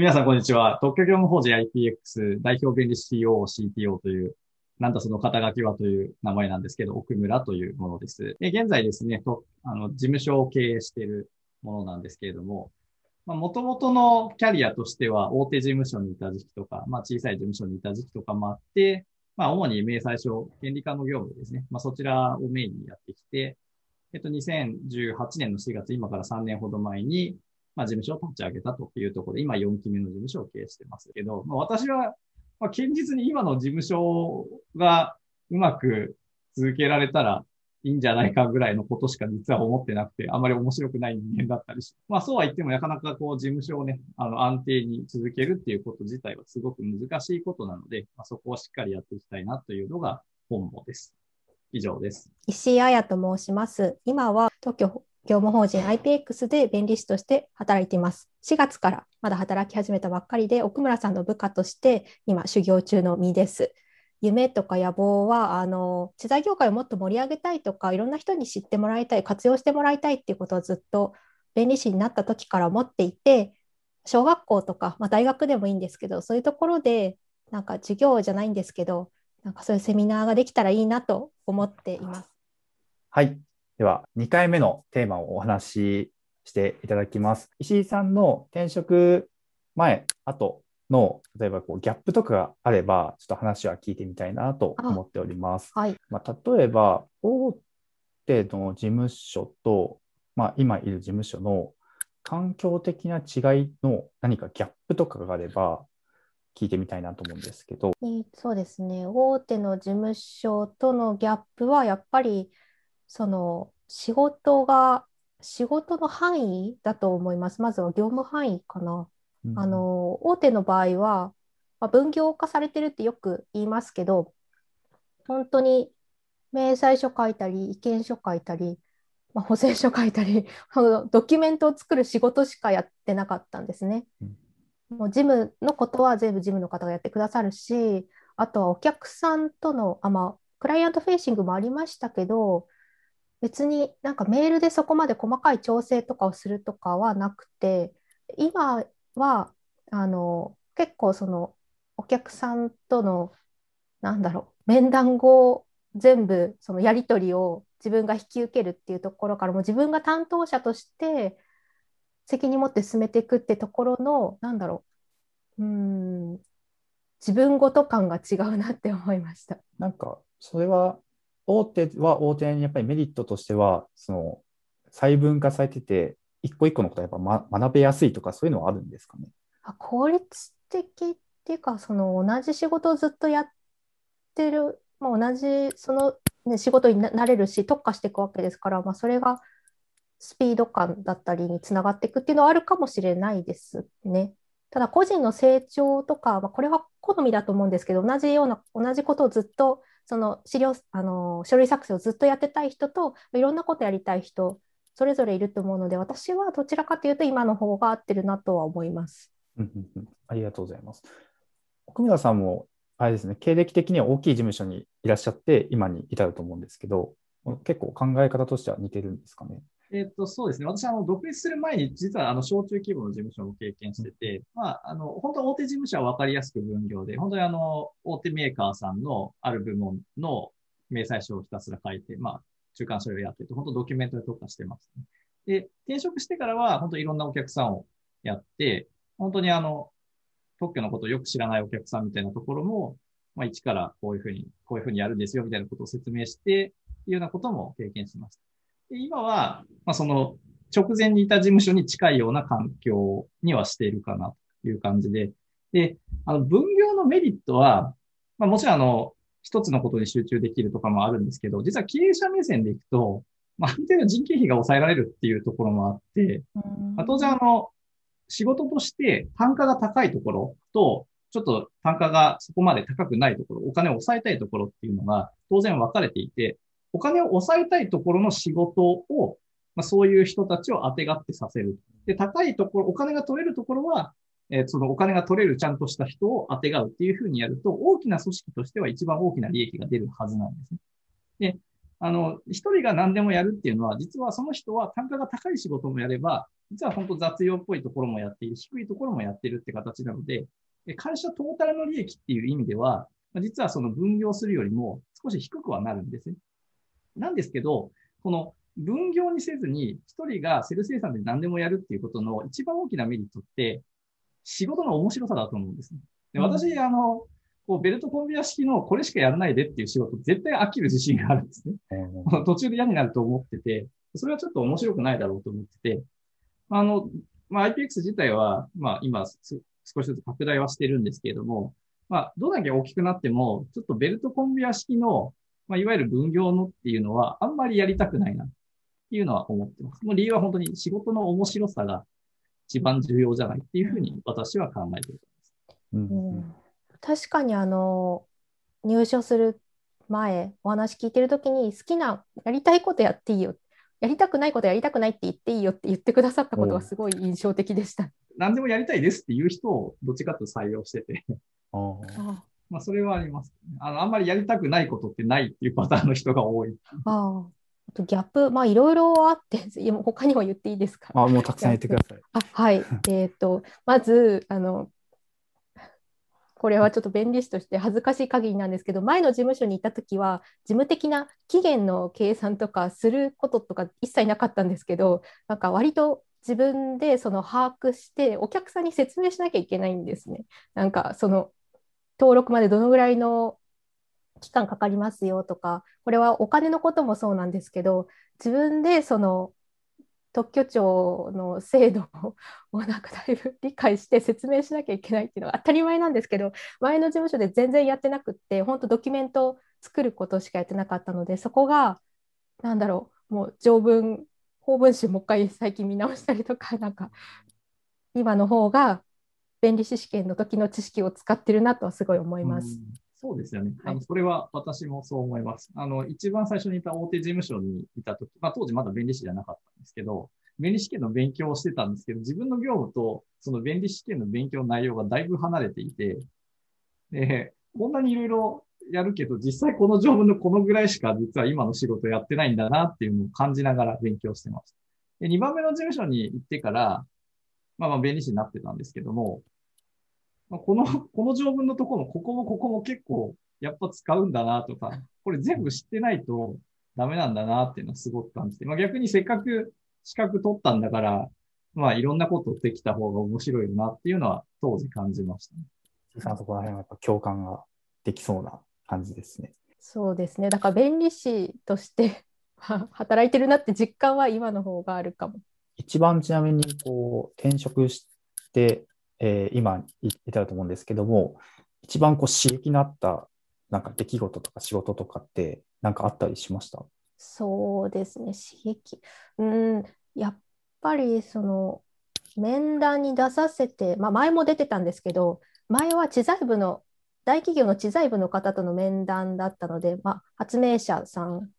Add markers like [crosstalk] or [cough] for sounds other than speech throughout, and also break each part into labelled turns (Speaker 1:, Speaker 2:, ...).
Speaker 1: 皆さん、こんにちは。特許業務法人 IPX 代表弁理士 CO、CTO という、なんだその肩書きはという名前なんですけど、奥村というものです。で現在ですね、とあの事務所を経営しているものなんですけれども、もともとのキャリアとしては、大手事務所にいた時期とか、まあ、小さい事務所にいた時期とかもあって、まあ、主に明細書、権利化の業務ですね。まあ、そちらをメインにやってきて、えっと、2018年の4月、今から3年ほど前に、まあ、事務所を立ち上げたというところで、今4期目の事務所を経営してますけど、まあ、私は、まあ、堅実に今の事務所がうまく続けられたらいいんじゃないかぐらいのことしか実は思ってなくて、あまり面白くない人間だったりし、まあそうは言ってもなかなかこう事務所をね、あの安定に続けるっていうこと自体はすごく難しいことなので、まあ、そこをしっかりやっていきたいなというのが本望です。以上です。
Speaker 2: 石井彩と申します。今は東京業務法人 IPX で弁理士として働いています。4月からまだ働き始めたばっかりで、奥村さんの部下として今修行中の身です。夢とか野望はあの知財業界をもっと盛り上げたいとかいろんな人に知ってもらいたい活用してもらいたいっていうことをずっと弁理士になった時から思っていて小学校とか、まあ、大学でもいいんですけどそういうところでなんか授業じゃないんですけどなんかそういうセミナーができたらいいなと思っています。
Speaker 3: はいでは、2回目のテーマをお話ししていただきます。石井さんの転職前、後の、例えばこうギャップとかがあれば、ちょっと話は聞いてみたいなと思っております。
Speaker 2: はい、
Speaker 3: まあ、例えば、大手の事務所と、まあ、今いる事務所の環境的な違いの何かギャップとかがあれば、聞いてみたいなと思うんですけど。
Speaker 2: そうですね。大手の事務所とのギャップは、やっぱり、その仕事が仕事の範囲だと思います。まずは業務範囲かな。うん、あの大手の場合は、まあ、分業化されてるってよく言いますけど、本当に明細書書いたり、意見書書いたり、まあ、補正書書いたり、[laughs] ドキュメントを作る仕事しかやってなかったんですね。うん、もう事務のことは全部事務の方がやってくださるし、あとはお客さんとの、あまあ、クライアントフェイシングもありましたけど、別になんかメールでそこまで細かい調整とかをするとかはなくて今はあの結構そのお客さんとのなんだろう面談後全部そのやり取りを自分が引き受けるっていうところからも自分が担当者として責任持って進めていくってところのなんだろううん自分ごと感が違うなって思いました。
Speaker 3: なんかそれは大手は大手にやっぱりメリットとしては、その細分化されてて、一個一個のことはやっぱ、ま、学べやすいとか、そういうのはあるんですかね？
Speaker 2: あ効率的っていうか、その同じ仕事をずっとやってる、まあ、同じその、ね、仕事になれるし、特化していくわけですから、まあ、それがスピード感だったりにつながっていくっていうのはあるかもしれないですね。ただ個人の成長とか、まあ、これは好みだと思うんですけど同じような同じことをずっとその資料あの書類作成をずっとやってたい人といろんなことやりたい人それぞれいると思うので私はどちらかというと今の方が合ってるなとは思います。
Speaker 3: ありがとうございます。奥村さんもあれですね経歴的には大きい事務所にいらっしゃって今に至ると思うんですけど結構考え方としては似てるんですかね？
Speaker 1: えっ、と、そうですね。私、あの、独立する前に、実は、あの、小中規模の事務所も経験してて、まあ、あの、本当大手事務所は分かりやすく分業で、本当にあの、大手メーカーさんのある部門の明細書をひたすら書いて、まあ、中間書類をやってて、本当ドキュメントで特化してます、ね。で、転職してからは、本当いろんなお客さんをやって、本当にあの、特許のことをよく知らないお客さんみたいなところも、まあ、一からこういうふうに、こういうふうにやるんですよ、みたいなことを説明して、いうようなことも経験しました。今は、まあ、その直前にいた事務所に近いような環境にはしているかなという感じで、で、あの分業のメリットは、まあ、もちろんあの、一つのことに集中できるとかもあるんですけど、実は経営者目線でいくと、まあ、ある程度人件費が抑えられるっていうところもあって、まあ、当然あの、仕事として単価が高いところと、ちょっと単価がそこまで高くないところ、お金を抑えたいところっていうのが当然分かれていて、お金を抑えたいところの仕事を、まあ、そういう人たちを当てがってさせる。で、高いところ、お金が取れるところは、えー、そのお金が取れるちゃんとした人を当てがうっていうふうにやると、大きな組織としては一番大きな利益が出るはずなんですね。で、あの、一人が何でもやるっていうのは、実はその人は単価が高い仕事もやれば、実は本当雑用っぽいところもやっている、低いところもやってるって形なので、会社トータルの利益っていう意味では、実はその分業するよりも少し低くはなるんですね。なんですけど、この分業にせずに一人がセル生産で何でもやるっていうことの一番大きなメリットって仕事の面白さだと思うんですね。で私、あの、こうベルトコンベヤ式のこれしかやらないでっていう仕事、絶対飽きる自信があるんですね。途中で嫌になると思ってて、それはちょっと面白くないだろうと思ってて、あの、まあ、IPX 自体は、まあ、今、少しずつ拡大はしてるんですけれども、まあ、どれだけ大きくなっても、ちょっとベルトコンベヤ式の、まあ、いわゆる分業のっていうのは、あんまりやりたくないな、っていうのは思ってます。もう理由は本当に仕事の面白さが一番重要じゃないっていうふうに私は考えています。
Speaker 2: うん、うん確かにあの入所する前お話聞いてる時に好きなやりたいことやっていいよやりたくないことやりたくないって言っていいよって言ってくださったことがすごい印象的でした。
Speaker 1: 何でもやりたいですっていう人をどっちかと採用しててまあそれはあります、ね、あの。あんまりやりたくないことってないっていうパターンの人が多い。
Speaker 2: ああとギャップ、まあいろいろあって、[laughs] 他にも言っていいですか？
Speaker 3: あもうたくさん言ってください。
Speaker 2: あはい。[laughs] えっ、ー、と、まず、あの、これはちょっと弁理士として恥ずかしい限りなんですけど前の事務所にいた時は事務的な期限の計算とかすることとか一切なかったんですけどなんか割と自分でその把握してお客さんに説明しなきゃいけないんですね。なんかその登録までどのぐらいの期間かかりますよとかこれはお金のこともそうなんですけど自分でその特許庁の制度を [laughs] なんかだいぶ理解して説明しなきゃいけないっていうのは当たり前なんですけど前の事務所で全然やってなくって本当ドキュメント作ることしかやってなかったのでそこがなんだろうもう条文法文集もう一回最近見直したりとかなんか今の方が弁理士試験の時の知識を使ってるなとはすごい思います。
Speaker 1: そうですよね。あの、それは私もそう思います。あの、一番最初にいた大手事務所にいたとき、まあ当時まだ弁理士じゃなかったんですけど、弁理試験の勉強をしてたんですけど、自分の業務とその弁理試験の勉強内容がだいぶ離れていて、で、こんなにいろいろやるけど、実際この条文のこのぐらいしか実は今の仕事やってないんだなっていうのを感じながら勉強してました。で、2番目の事務所に行ってから、まあまあ弁理士になってたんですけども、まあ、この、[laughs] この条文のところも、ここもここも結構、やっぱ使うんだなとか、これ全部知ってないとダメなんだなっていうのはすごく感じて、まあ逆にせっかく資格取ったんだから、まあいろんなことできた方が面白いなっていうのは当時感じましたね。
Speaker 3: さんそこら辺はやっぱ共感ができそうな感じですね。
Speaker 2: そうですね。だから弁理士として [laughs] 働いてるなって実感は今の方があるかも。
Speaker 3: 一番ちなみにこう転職してえー、今言ってたと思うんですけども、一番こう刺激のあったなんか出来事とか仕事とかって何かあったりしました？
Speaker 2: そうですね、刺激。うん、やっぱりその面談に出させて、まあ、前も出てたんですけど、前は知財部の大企業の知財部の方との面談だったので、まあ、発明者さん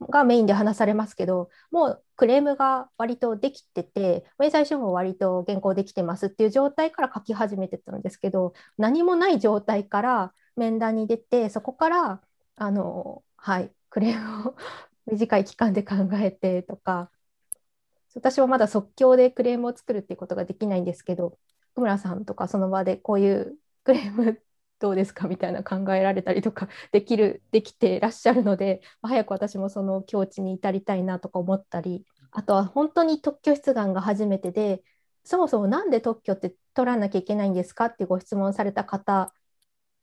Speaker 2: がメインで話されますけど、もうクレームが割とできてて、明細書も割と原稿できてますっていう状態から書き始めてたんですけど、何もない状態から面談に出て、そこからあの、はい、クレームを [laughs] 短い期間で考えてとか、私はまだ即興でクレームを作るっていうことができないんですけど、福村さんとかその場でこういうクレームどうですか？みたいな考えられたりとか [laughs] できるできてらっしゃるので早く私もその境地に至りたいなとか思ったりあとは本当に特許出願が初めてでそもそも何で特許って取らなきゃいけないんですかってご質問された方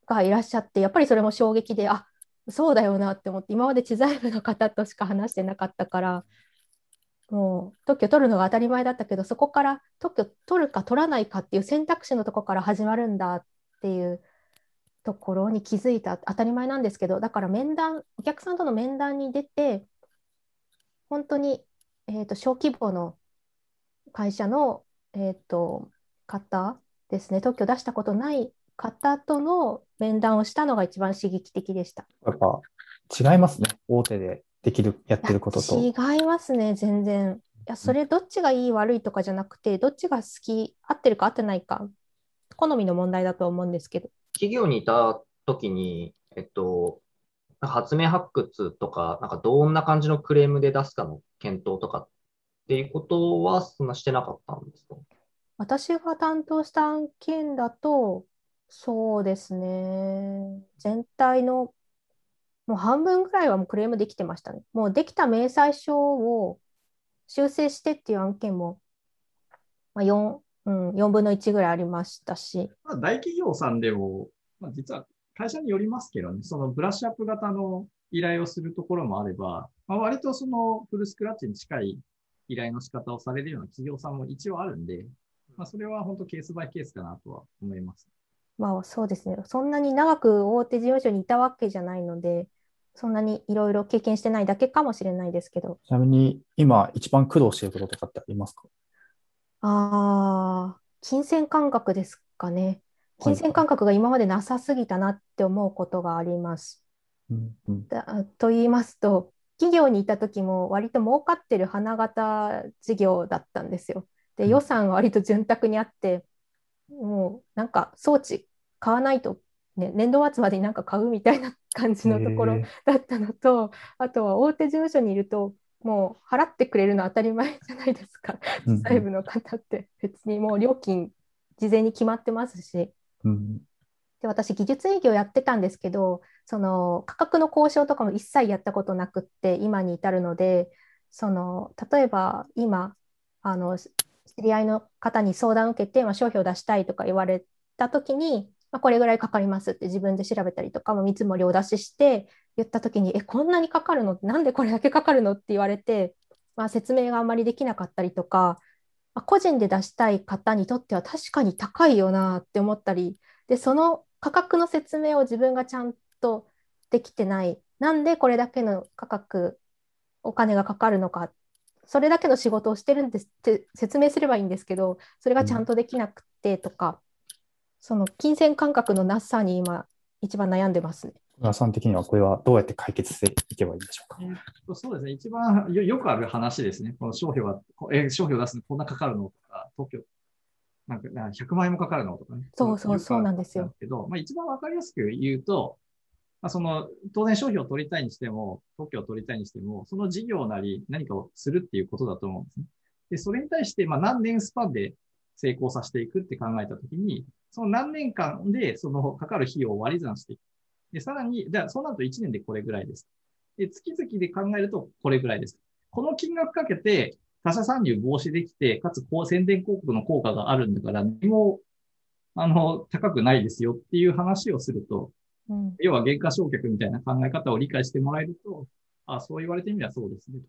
Speaker 2: がいらっしゃってやっぱりそれも衝撃であそうだよなって思って今まで知財部の方としか話してなかったからもう特許取るのが当たり前だったけどそこから特許取るか取らないかっていう選択肢のとこから始まるんだっていうところに気づいた当たり前なんですけどだから面談お客さんとの面談に出て本当に、えーと、小規模の会社の、えーと、方ですね特許出したことない方との面談をしたのが一番刺激的でした。
Speaker 3: やっぱ違いますね大手でできるやってることと。
Speaker 2: 違いますね全然。いやそれどっちがいい悪いとかじゃなくてどっちが好き合ってるか合ってないか好みの問題だと思うんですけど。
Speaker 4: 企業にいた時に、えっと、発明発掘とか、なんかどんな感じのクレームで出すかの検討とかっていうことはそんなしてなかったんですか？
Speaker 2: 私が担当した案件だと、そうですね。全体のもう半分ぐらいはもうクレームできてましたね。もうできた明細書を修正してっていう案件も、まあ、4、うん、4分の1ぐらいありましたし。
Speaker 1: まあ、大企業さんでも、まあ、実は会社によりますけどね、そのブラッシュアップ型の依頼をするところもあれば、まあ、割とそのフルスクラッチに近い依頼の仕方をされるような企業さんも一応あるんで、まあ、それは本当ケースバイケースかなとは思います。
Speaker 2: まあそうですね。そんなに長く大手事務所にいたわけじゃないので、そんなにいろいろ経験してないだけかもしれないですけど。
Speaker 3: ちなみに今一番苦労していることとかってありますか？
Speaker 2: ああ、金銭感覚ですかね。金銭感覚が今までなさすぎたなって思うことがあります。
Speaker 3: うんうん、
Speaker 2: と言いますと、企業にいた時も割と儲かってる花形事業だったんですよ。で、予算は割と潤沢にあって、もうなんか装置買わないとね、年度末までになんか買うみたいな感じのところだったのと、あとは大手事務所にいると、もう払ってくれるのは当たり前じゃないですか、[laughs] 細部の方って。別にもう料金、事前に決まってますし。
Speaker 3: うん、
Speaker 2: で私、技術営業やってたんですけど、その価格の交渉とかも一切やったことなくって、今に至るので、その例えば今あの、知り合いの方に相談を受けて、まあ、商標を出したいとか言われたときに、まあ、これぐらいかかりますって自分で調べたりとか、見積もりをお出しして言った時に、え、こんなにかかるの？なんでこれだけかかるの？って言われて、まあ、説明があまりできなかったりとか、まあ、個人で出したい方にとっては確かに高いよなって思ったり、で、その価格の説明を自分がちゃんとできてない。なんでこれだけの価格、お金がかかるのか、それだけの仕事をしてるんですって説明すればいいんですけど、それがちゃんとできなくてとか、その金銭感覚のなさに今、一番悩んでますね。
Speaker 3: 小さん的にはこれはどうやって解決していけばいいんでしょうか？え
Speaker 1: ー、そうですね、一番よくある話ですね。この商標は、えー、商標を出すのこんなかかるのとか、東京、なんか100万円もかかるのとかね。
Speaker 2: そうそうそうなんですよ。
Speaker 1: けど、まあ、一番わかりやすく言うと、まあ、その当然商標を取りたいにしても、特許を取りたいにしても、その事業なり何かをするっていうことだと思うんですね。で、それに対して、まあ、何年スパンで成功させていくって考えたときに、その何年間でそのかかる費用を割り算していく。で、さらに、じゃあそうなると1年でこれぐらいです。で、月々で考えるとこれぐらいです。この金額かけて他社参入防止できて、かつこう宣伝広告の効果があるんだから、何も、あの、高くないですよっていう話をすると、うん、要は原価償却みたいな考え方を理解してもらえると、あそう言われてみればそうですね、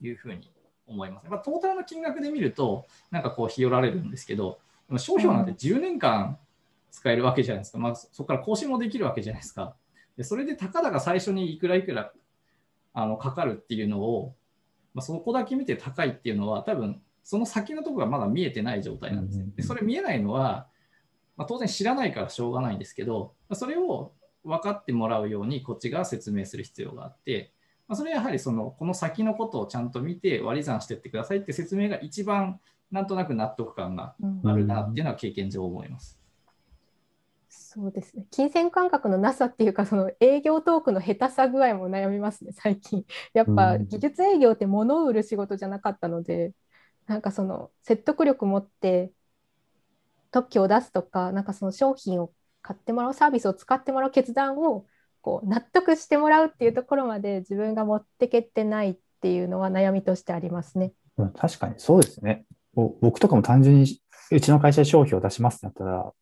Speaker 1: というふうに思います。まあ、トータルの金額で見ると、なんかこう、日和られるんですけど、商標なんて10年間使えるわけじゃないですか。まあ、そこから更新もできるわけじゃないですか。でそれでたかだか最初にいくらいくらあのかかるっていうのを、まあ、そこだけ見て高いっていうのは、多分その先のところがまだ見えてない状態なんですね。でそれ見えないのは、まあ、当然知らないからしょうがないんですけど、それを分かってもらうようにこっちが説明する必要があって、まあ、それはやはりそのこの先のことをちゃんと見て割り算してってくださいって説明が一番なんとなく納得感があるなっていうのは経験上思います。
Speaker 2: そうですね。金銭感覚のなさっていうか、その営業トークの下手さ具合も悩みますね、[laughs] 最近。やっぱ技術営業って物を売る仕事じゃなかったので、なんかその説得力持って特許を出すとか、なんかその商品を買ってもらう、サービスを使ってもらう決断をこう納得してもらうっていうところまで自分が持ってけてないっていうのは悩みとしてありますね。
Speaker 3: 確かにそうですね。僕とかも単純に、うちの会社で商品を出しますってなったら、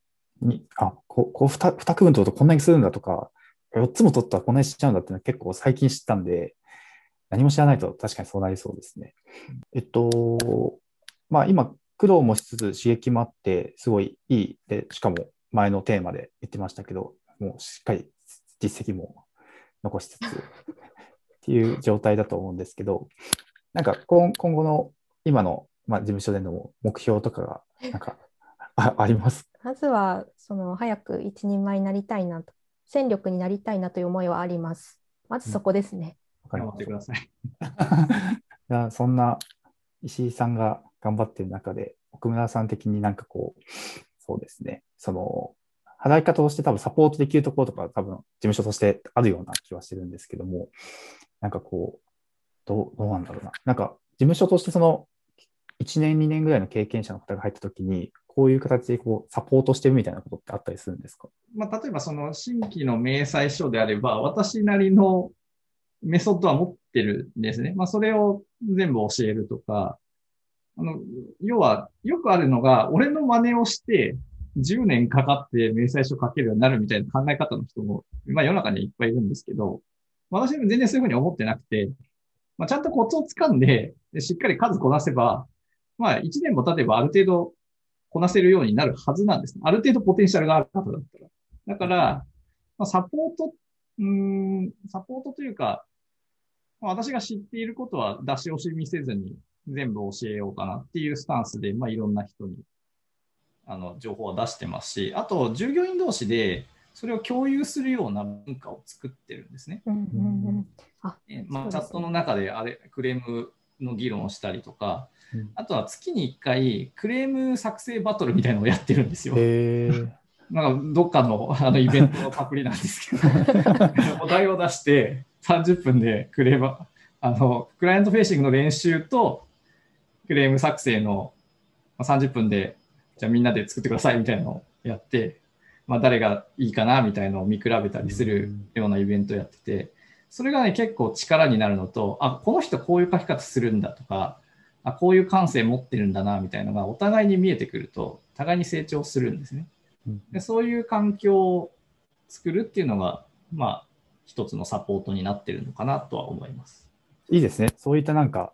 Speaker 3: にあ、ここう 2, 2区分取るとこんなにするんだとか、4つも取ったらこんなにしちゃうんだっていうのは結構最近知ったんで、何も知らないと確かにそうなりそうですね。えっと、まあ今、苦労もしつつ刺激もあって、すごいいい。で、しかも前のテーマで言ってましたけど、もうしっかり実績も残しつつっていう状態だと思うんですけど、なんか今後の今のまあ、事務所での目標とかが、なんか、ああります
Speaker 2: まずは、その、早く一人前になりたいなと、戦力になりたいなという思いはあります。まずそこですね。
Speaker 1: うん、頑張ってください。[laughs]
Speaker 3: いやそんな石井さんが頑張ってる中で、奥村さん的になんかこう、そうですね、その、働き方として多分サポートできるところとか多分事務所としてあるような気はしてるんですけども、なんかこう、どうどうなんだろうな。なんか事務所としてその1年、2年ぐらいの経験者の方が入ったときに、こういう形でこうサポートしてるみたいなことってあったりするんですか？
Speaker 1: まあ、例えばその新規の明細書であれば、私なりのメソッドは持ってるんですね。まあ、それを全部教えるとか、あの、要は、よくあるのが、俺の真似をして、10年かかって明細書書けるようになるみたいな考え方の人も、まあ世の中にいっぱいいるんですけど、私も全然そういうふうに思ってなくて、まあ、ちゃんとコツをつかんで、でしっかり数こなせば、まあ1年も経てばある程度こなせるようになるはずなんですね。ある程度ポテンシャルがある方だったら。だから、まあ、サポート、うーん、サポートというか、まあ私が知っていることは出し惜しみせずに全部教えようかなっていうスタンスで、まあいろんな人に、あの、情報を出してますし、あと、従業員同士でそれを共有するような文化を作ってるんですね。
Speaker 2: うんうんうん
Speaker 1: まあ、チャットの中であれクレームの議論をしたりとか、
Speaker 3: うん
Speaker 1: あとは月に1回クレーム作成バトルみたいなのをやってるんですよ。なんかどっかのあのイベントのパクリなんですけど、[laughs] お題を出して30分でクレーム、あの、クライアントフェーシングの練習とクレーム作成のまあ30分で、じゃあみんなで作ってくださいみたいなのをやって、まあ誰がいいかなみたいなのを見比べたりするようなイベントをやってて、それがね、結構力になるのと、あ、この人こういう書き方するんだとか、あ、こういう感性持ってるんだなみたいなのがお互いに見えてくると、互いに成長するんですね。
Speaker 3: うん
Speaker 1: でそういう環境を作るっていうのが、まあ、一つのサポートになってるのかなとは思います。
Speaker 3: いいですね。そういったなんか、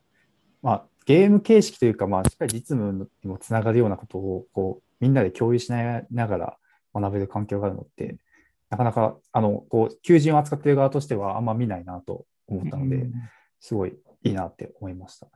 Speaker 3: まあ、ゲーム形式というか、まあ、しっかり実務にもつながるようなことを、こう、みんなで共有しなながら学べる環境があるのって、なかなか、あの、こう、求人を扱っている側としてはあんま見ないなと思ったので、
Speaker 1: うん
Speaker 3: すごいいいなって思いました。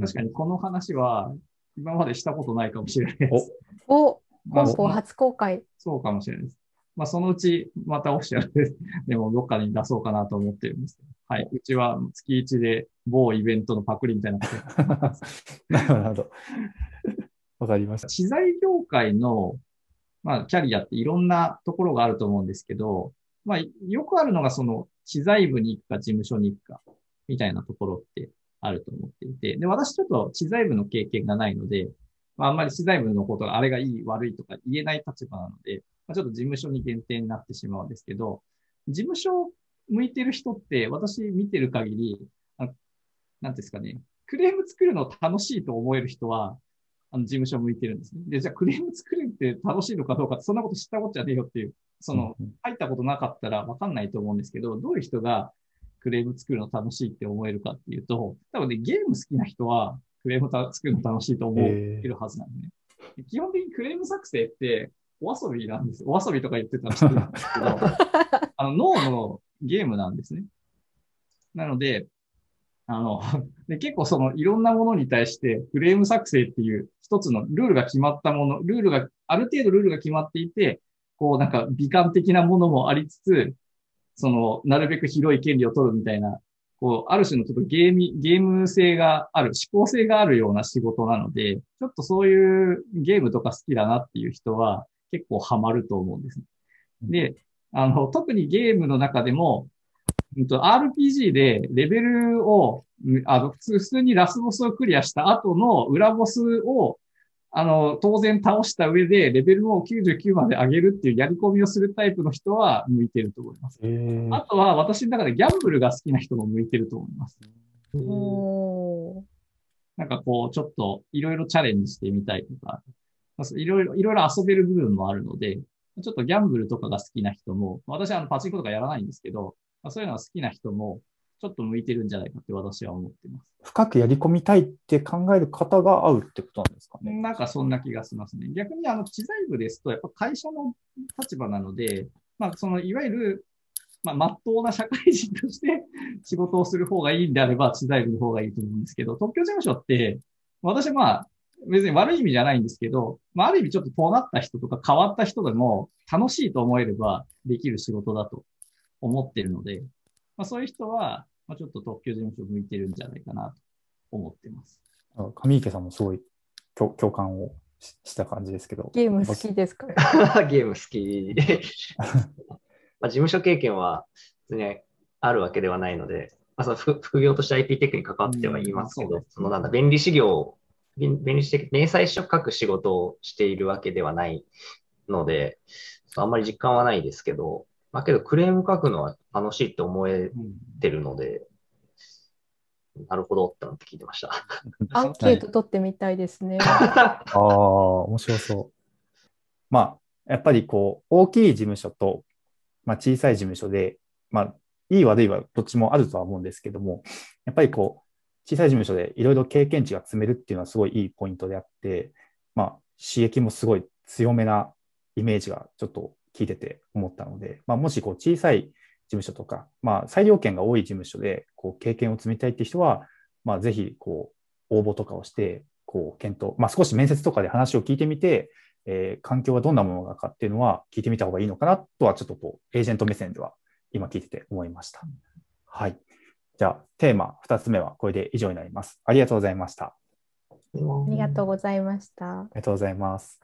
Speaker 1: 確かにこの話は今までしたことないかもしれないです。
Speaker 2: お、
Speaker 1: まあ
Speaker 2: 本邦初公開。
Speaker 1: そうかもしれないです。まあ、そのうちまたオフィシャルで [laughs] でもどっかに出そうかなと思ってるんですけど。はい。うちは月1で某イベントのパクリみたいな [laughs]
Speaker 3: なるほど。わかりました。
Speaker 1: 資材業界の、まあ、キャリアっていろんなところがあると思うんですけど、まあ、よくあるのがその、資材部に行くか事務所に行くか、みたいなところってあると思っていて、で、私ちょっと資材部の経験がないので、まあ、あんまり資材部のことがあれがいい悪いとか言えない立場なので、まあ、ちょっと事務所に限定になってしまうんですけど、事務所向いてる人って私見てる限り、あなんですかね、クレーム作るの楽しいと思える人は、あの事務所向いてるんですね。で、じゃあクレーム作るって楽しいのかどうかって、そんなこと知ったことじゃねえよっていう、その、
Speaker 3: うん
Speaker 1: 入ったことなかったらわかんないと思うんですけど、どういう人がクレーム作るの楽しいって思えるかっていうと、多分ね、ゲーム好きな人はクレームた作るの楽しいと思えるはずなんでね。基本的にクレーム作成ってお遊びなんです。お遊びとか言ってたらんですけど、[laughs] あの脳のゲームなんですね。なので、あの、で結構そのいろんなものに対してフレーム作成っていう一つのルールが決まったもの、ルールが、ある程度ルールが決まっていて、こうなんか美観的なものもありつつ、その、なるべく広い権利を取るみたいな、こう、ある種のちょっとゲーミ、ゲーム性がある、思考性があるような仕事なので、ちょっとそういうゲームとか好きだなっていう人は結構ハマると思うんですね。で、あの、特にゲームの中でも、うんと RPG でレベルを、うんあの、普通、普通にラスボスをクリアした後の裏ボスを、あの、当然倒した上でレベルを99まで上げるっていうやり込みをするタイプの人は向いてると思います。
Speaker 3: えー
Speaker 1: あとは私の中でギャンブルが好きな人も向いてると思います。なんかこう、ちょっといろいろチャレンジしてみたいとか、まあいろいろ、いろいろ遊べる部分もあるので、ちょっとギャンブルとかが好きな人も、私はあのパチンコとかやらないんですけど、まあ、そういうのが好きな人も、ちょっと向いてるんじゃないかって私は思ってます。
Speaker 3: 深くやり込みたいって考える方が合うってことなんですかね。
Speaker 1: なんかそんな気がしますね。逆にあの、知財部ですと、やっぱ会社の立場なので、まあ、その、いわゆる、まあ、まっとうな社会人として [laughs] 仕事をする方がいいんであれば、知財部の方がいいと思うんですけど、特許事務所って、私はまあ、別に悪い意味じゃないんですけど、まあ、ある意味ちょっと尖った人とか変わった人でも楽しいと思えればできる仕事だと思ってるので、まあ、そういう人は、まあ、ちょっと特許事務所向いてるんじゃないかなと思ってます。
Speaker 3: あ上池さんもすごい共共感をしした感じですけど。
Speaker 2: ゲーム好きですか？[laughs]
Speaker 4: ゲーム好き。[laughs] まあ、事務所経験は別にあるわけではないので、まあ、その副副業として IP テックに関わってはいますけど、
Speaker 1: うんそ
Speaker 4: のなんだ、弁理士業、弁弁理士的、明細書書く仕事をしているわけではないので、あんまり実感はないですけど、まあけどクレーム書くのは楽しいって思え
Speaker 1: うん
Speaker 4: てるので、なるほどって思って聞いてました。[laughs]
Speaker 2: アンケート取ってみたいですね。
Speaker 3: ああ、面白そう。まあ、やっぱりこう、大きい事務所と、まあ、小さい事務所で、まあ、いい悪いはどっちもあるとは思うんですけども、やっぱりこう、小さい事務所でいろいろ経験値が積めるっていうのはすごいいいポイントであって、まあ、刺激もすごい強めなイメージがちょっと聞いてて思ったので、まあ、もしこう小さい事務所とか、まあ、裁量権が多い事務所でこう経験を積みたいって人は、まあ、ぜひこう応募とかをして、こう検討、まあ、少し面接とかで話を聞いてみて、えー環境はどんなものなのかっていうのは聞いてみた方がいいのかなとは、ちょっとこうエージェント目線では今聞いてて思いました。はい。じゃあ、テーマ2つ目はこれで以上になります。ありがとうございました。あ
Speaker 2: ありがとうございました。
Speaker 3: りがとうございます。